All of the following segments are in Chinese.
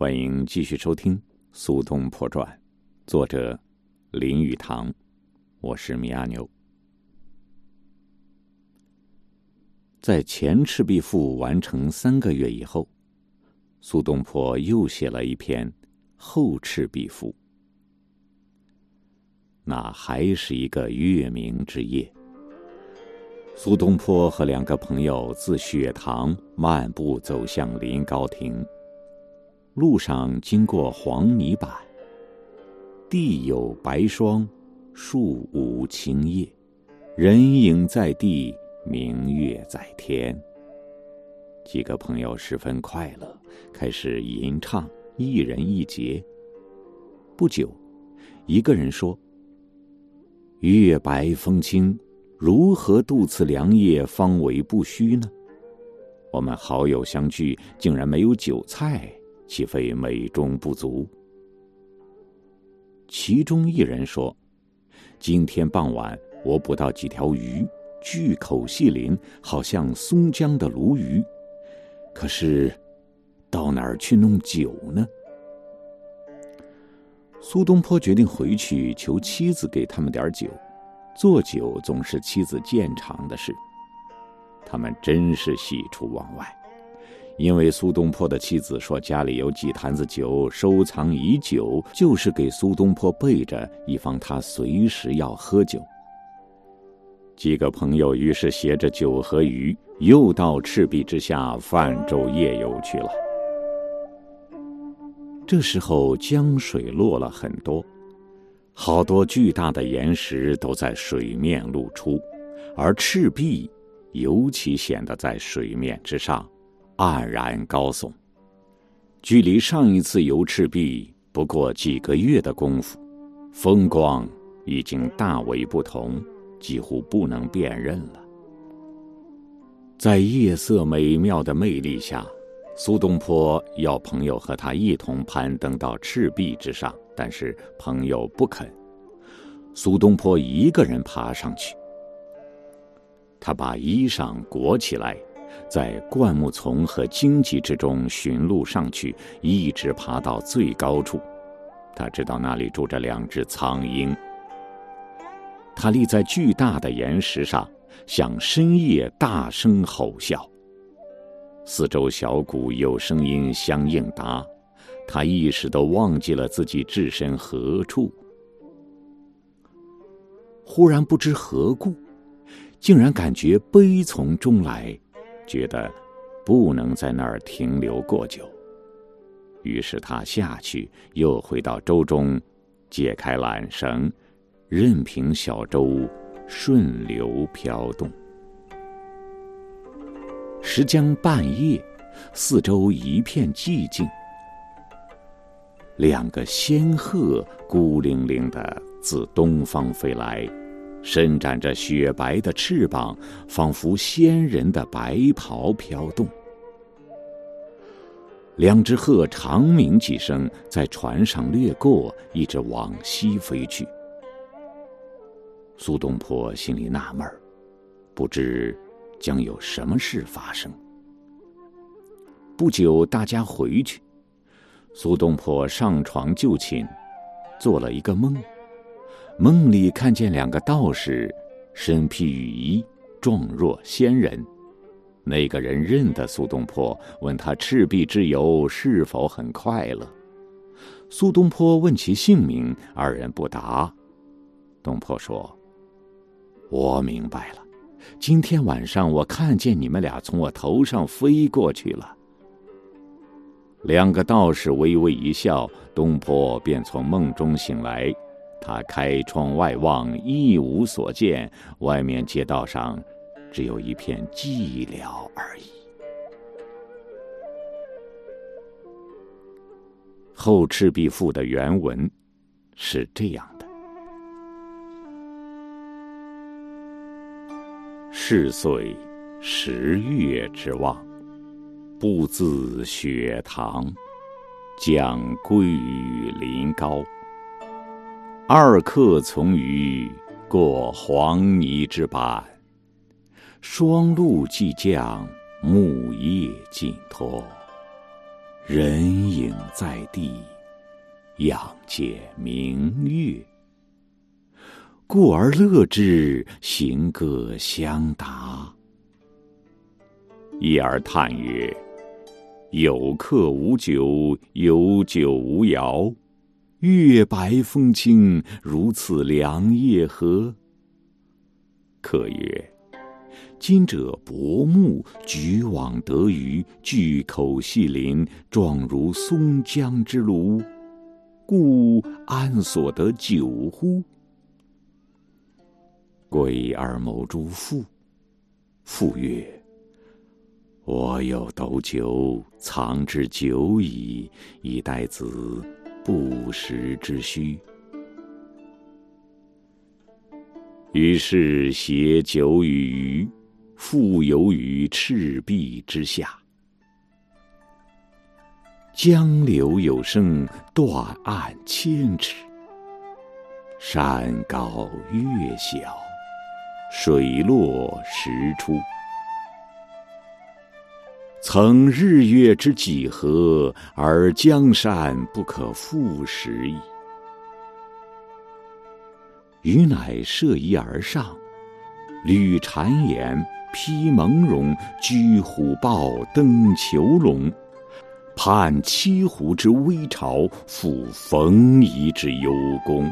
欢迎继续收听《苏东坡传》，作者林语堂，我是米阿牛。在《前赤壁赋》完成三个月以后，苏东坡又写了一篇《后赤壁赋》。那还是一个月明之夜，苏东坡和两个朋友自雪堂漫步走向临高亭。路上经过黄泥板，地有白霜，树无青叶，人影在地，明月在天。几个朋友十分快乐，开始吟唱，一人一节。不久，一个人说：“月白风清，如何度此良夜，方为不虚呢？我们好友相聚，竟然没有酒菜。”岂非美中不足？其中一人说：“今天傍晚，我捕到几条鱼，巨口细鳞，好像松江的鲈鱼。可是，到哪儿去弄酒呢？”苏东坡决定回去求妻子给他们点酒。做酒总是妻子见长的事，他们真是喜出望外。因为苏东坡的妻子说家里有几坛子酒收藏已久，就是给苏东坡备着，以防他随时要喝酒。几个朋友于是携着酒和鱼，又到赤壁之下泛舟夜游去了。这时候江水落了很多，好多巨大的岩石都在水面露出，而赤壁尤其显得在水面之上。黯然高耸，距离上一次游赤壁不过几个月的功夫，风光已经大为不同，几乎不能辨认了。在夜色美妙的魅力下，苏东坡要朋友和他一同攀登到赤壁之上，但是朋友不肯，苏东坡一个人爬上去，他把衣裳裹起来。在灌木丛和荆棘之中寻路上去，一直爬到最高处。他知道那里住着两只苍鹰。他立在巨大的岩石上，向深夜大声吼叫。四周小谷有声音相应答，他一时都忘记了自己置身何处。忽然不知何故，竟然感觉悲从中来。觉得不能在那儿停留过久，于是他下去，又回到舟中，解开缆绳，任凭小舟顺流飘动。时将半夜，四周一片寂静，两个仙鹤孤零零的自东方飞来。伸展着雪白的翅膀，仿佛仙人的白袍飘动。两只鹤长鸣几声，在船上掠过，一直往西飞去。苏东坡心里纳闷儿，不知将有什么事发生。不久，大家回去，苏东坡上床就寝，做了一个梦。梦里看见两个道士，身披雨衣，状若仙人。那个人认得苏东坡，问他赤壁之游是否很快乐。苏东坡问其姓名，二人不答。东坡说：“我明白了，今天晚上我看见你们俩从我头上飞过去了。”两个道士微微一笑，东坡便从梦中醒来。他开窗外望，一无所见，外面街道上只有一片寂寥而已。《后赤壁赋》的原文是这样的：是岁十月之望，步自雪堂，将归于临高。二客从渔过黄泥之畔，霜露既降，木叶尽脱。人影在地，仰见明月。故而乐之，行歌相答。一而叹曰：“有客无酒，有酒无肴。月白风清，如此良夜何？”客曰：“今者薄暮，举网得鱼，巨口细鳞，状如松江之鲈，故安所得酒乎？”归而谋诸父。父曰：“我有斗酒，藏之久矣，以待子不时之需。”于是携酒与鱼，复游于赤壁之下。江流有声，断岸千尺。山高月小。水落石出，曾日月之几何，而江山不可复食矣。余乃涉衣而上，履婵掩，披蒙茸，居虎豹，登虬龙，盼七湖之微潮，赴冯夷之幽宫，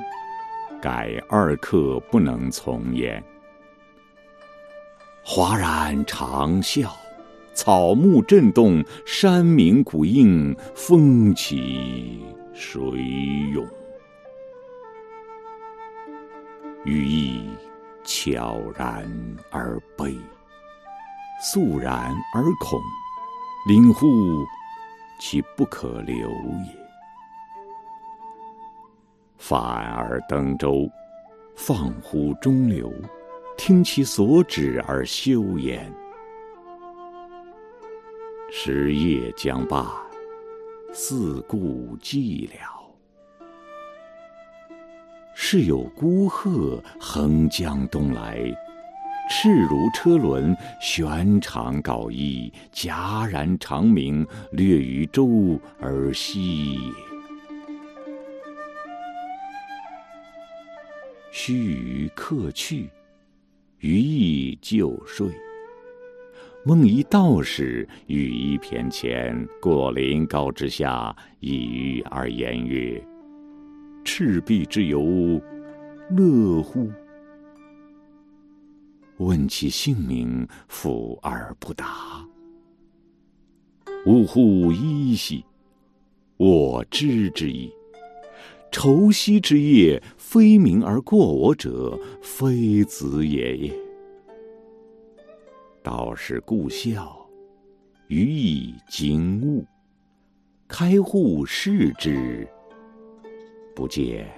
改二客不能从焉。哗然长啸，草木震动，山鸣谷应，风起水涌。羽翼悄然而悲，肃然而恐，领乎其不可留也。反而登舟，放乎中流。听其所指而休焉。时夜将罢，四顾寂寥。是有孤鹤横江东来，翅如车轮，旋长缟衣，戛然长鸣，掠于舟而息也。须臾客去。余亦就睡，梦一道士羽衣翩跹，过临高之下，一隅而言曰：“赤壁之游，乐乎？”问其姓名，抚而不答。呜呼！依兮，我知之矣。愁兮之夜，飞鸣而过我者，非子也也。道士故笑，余亦惊悟。开户视之，不见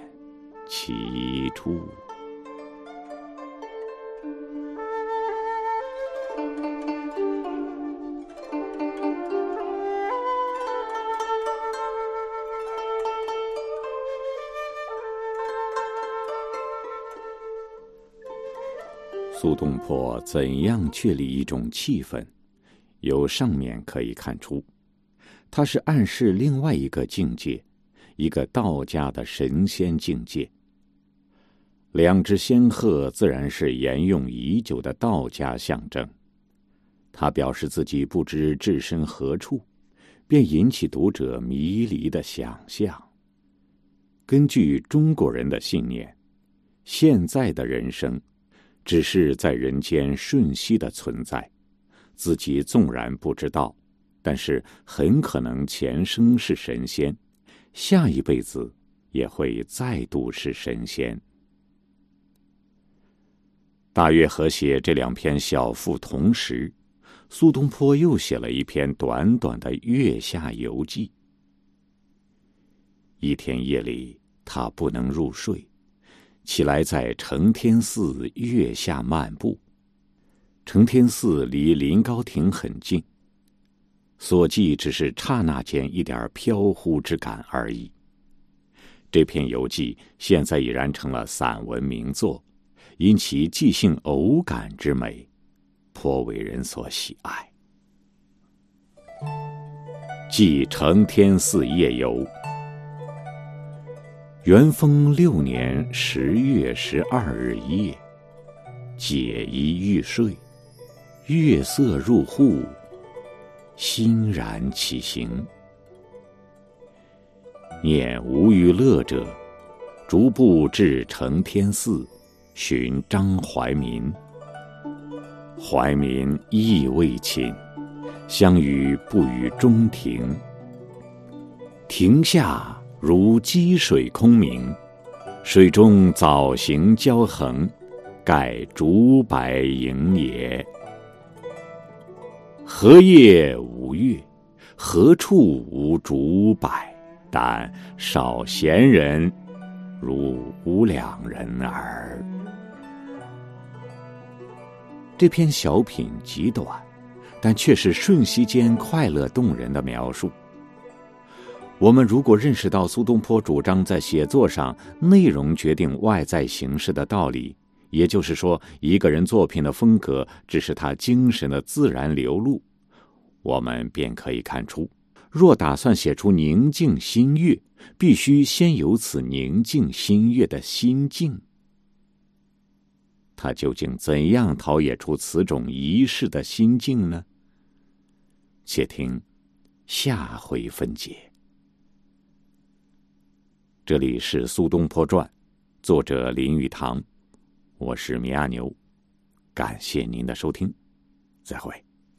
其处。苏东坡怎样确立一种气氛？由上面可以看出，他是暗示另外一个境界，一个道家的神仙境界。两只仙鹤自然是沿用已久的道家象征。他表示自己不知置身何处，便引起读者迷离的想象。根据中国人的信念，现在的人生。只是在人间瞬息的存在，自己纵然不知道，但是很可能前生是神仙，下一辈子也会再度是神仙。大约和写这两篇小赋同时，苏东坡又写了一篇短短的《月下游记》。一天夜里，他不能入睡。起来，在承天寺月下漫步。承天寺离临高亭很近，所记只是刹那间一点飘忽之感而已。这篇游记现在已然成了散文名作，因其即兴偶感之美，颇为人所喜爱。记承天寺夜游。元丰六年十月十二日夜，解衣欲睡，月色入户，欣然起行。念无余乐者，逐步至承天寺，寻张怀民。怀民亦未寝，相与不与中庭。庭下如积水空明，水中藻形交横，盖竹柏影也。何夜无月？何处无竹柏？但少闲人，如吾两人耳。这篇小品极短，但却是瞬息间快乐动人的描述。我们如果认识到苏东坡主张在写作上内容决定外在形式的道理，也就是说，一个人作品的风格只是他精神的自然流露，我们便可以看出。若打算写出宁静心悦，必须先有此宁静心悦的心境。他究竟怎样陶冶出此种仪式的心境呢？且听下回分解。这里是《苏东坡传》，作者林语堂，我是米阿牛，感谢您的收听，再会。